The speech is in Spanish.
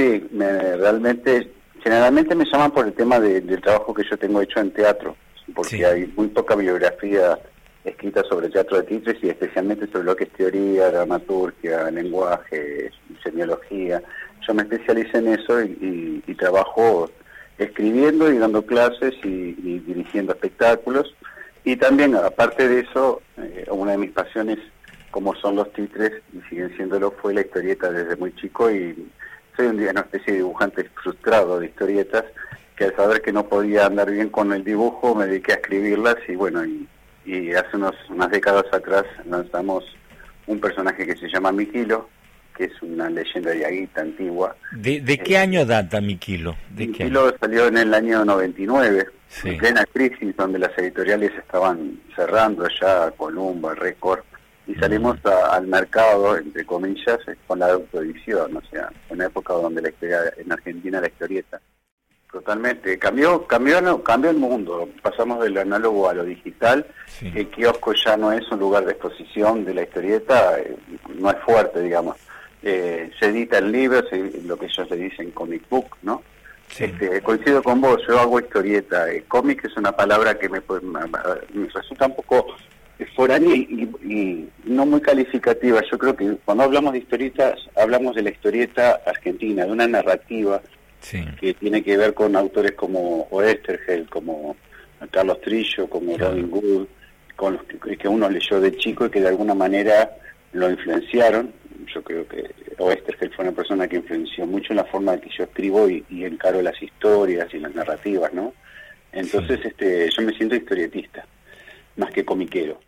sí, me, realmente, generalmente me llaman por el tema del trabajo que yo tengo hecho en teatro, porque hay muy poca bibliografía escrita sobre teatro de titres y especialmente sobre lo que es teoría, dramaturgia, lenguaje, semiología. Yo me especialicé en eso y, trabajo escribiendo y dando clases y, dirigiendo espectáculos. Y también, aparte de eso, eh, una de mis pasiones, como son los titres, y siguen siéndolo, fue la historieta desde muy chico y soy un, una especie de dibujante frustrado de historietas, que al saber que no podía andar bien con el dibujo, me dediqué a escribirlas y bueno, y y hace unos, unas décadas atrás lanzamos un personaje que se llama Miquilo, que es una leyenda de Aguita antigua. ¿De, de qué eh, año data Miquilo? ¿De Miquilo salió en el año 99, en plena crisis, donde las editoriales estaban cerrando ya, Columba, Record, y salimos al mercado, entre comillas, con la autoedición, o sea, una época donde la historia, en Argentina la historieta Totalmente, cambió, cambió, cambió el mundo, pasamos del análogo a lo digital, el kiosco ya no es un lugar de exposición de la historieta, eh, no es fuerte, digamos. Eh, se edita el libro, lo que ellos le dicen comic book, ¿no? Este, coincido con vos, yo hago historieta. Eh, cómic es una palabra que me, me resulta un poco foránea y, y, no muy calificativa. Yo creo que cuando hablamos de historietas, hablamos de la historieta argentina, de una narrativa que tiene que ver con autores como Oestergel, como Carlos Trillo, como Robin Good, con los que, uno leyó de chico y que de alguna manera lo influenciaron. Yo creo que Oestergel fue una persona que influenció mucho en la forma en que yo escribo y, encaro las historias y las narrativas, ¿no? Entonces, este, yo me siento historietista, más que comiquero.